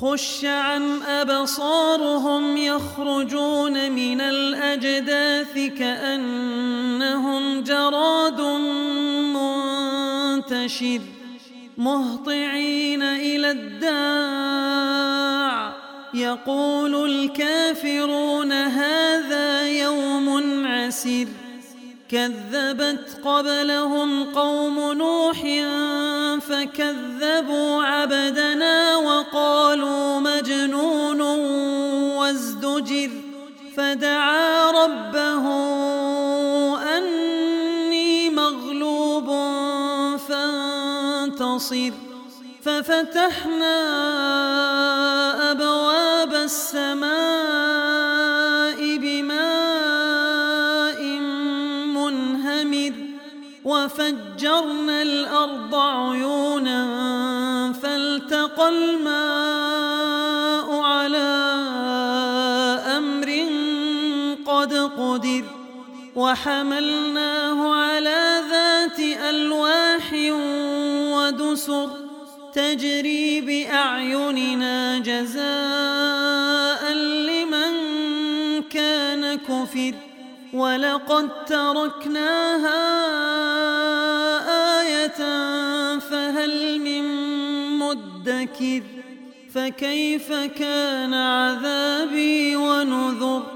خش عن أبصارهم يخرجون من الأجداث كأنهم جراد منتشر مهطعين إلى الداع. يقول الكافرون هذا يوم عسر كذبت قبلهم قوم نوح فكذبوا عبدنا وقالوا مجنون وازدجر فدعا ربه أني مغلوب فانتصر ففتحنا أبواب السماء بماء منهمر وفجرنا قد قدر وحملناه على ذات ألواح ودسر تجري بأعيننا جزاء لمن كان كفر ولقد تركناها آية فهل من مدكر فكيف كان عذابي ونذر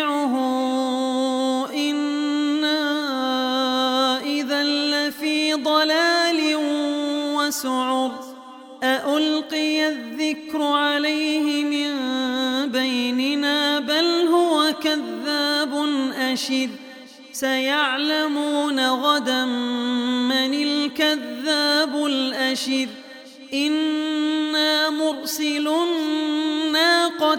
نتبعه إنا إذا لفي ضلال وسعر. أألقي الذكر عليه من بيننا؟ بل هو كذاب أشر. سيعلمون غدا من الكذاب الأشر. إنا مرسل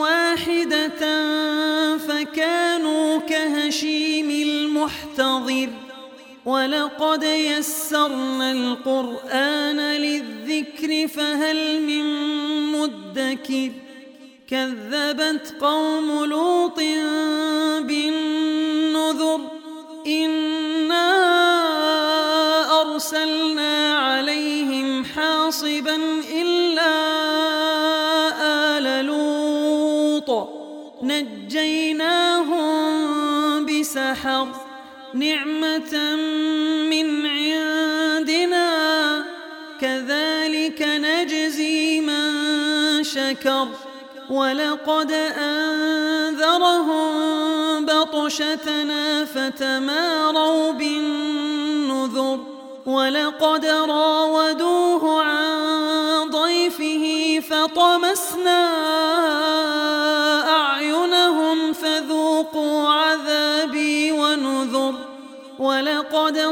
واحدة فكانوا كهشيم المحتضر. ولقد يسرنا القرآن للذكر فهل من مدكر؟ كذبت قوم لوط بالنذر. إنا أرسلنا عليهم حاصبا من عندنا كذلك نجزي من شكر. ولقد أنذرهم بطشتنا فتماروا بالنذر. ولقد راودوه عن ضيفه فطمسنا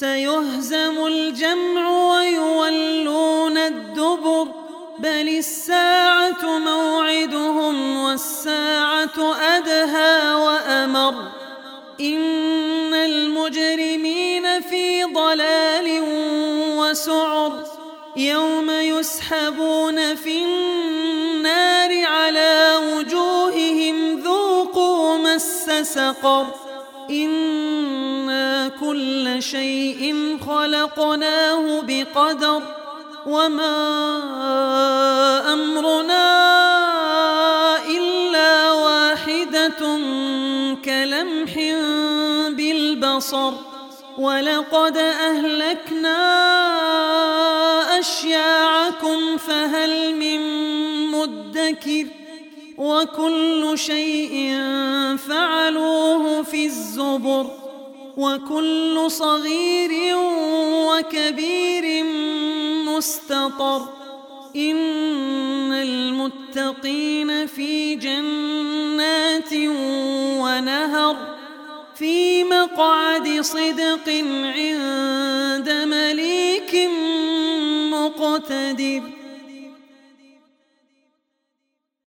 سيهزم الجمع ويولون الدبر. بل الساعة موعدهم والساعة أدهى وأمر. إن المجرمين في ضلال وسعر. يوم يسحبون في النار على وجوههم ذوقوا مس سقر. إنا كل شيء خلقناه بقدر وما أمرنا إلا واحدة كلمح بالبصر ولقد أهلكنا أشياعكم فهل من مدكر وكل شيء فعلوه في الزبر وكل صغير وكبير مستطر. إن المتقين في جنات ونهر في مقعد صدق عند مليك مقتدر.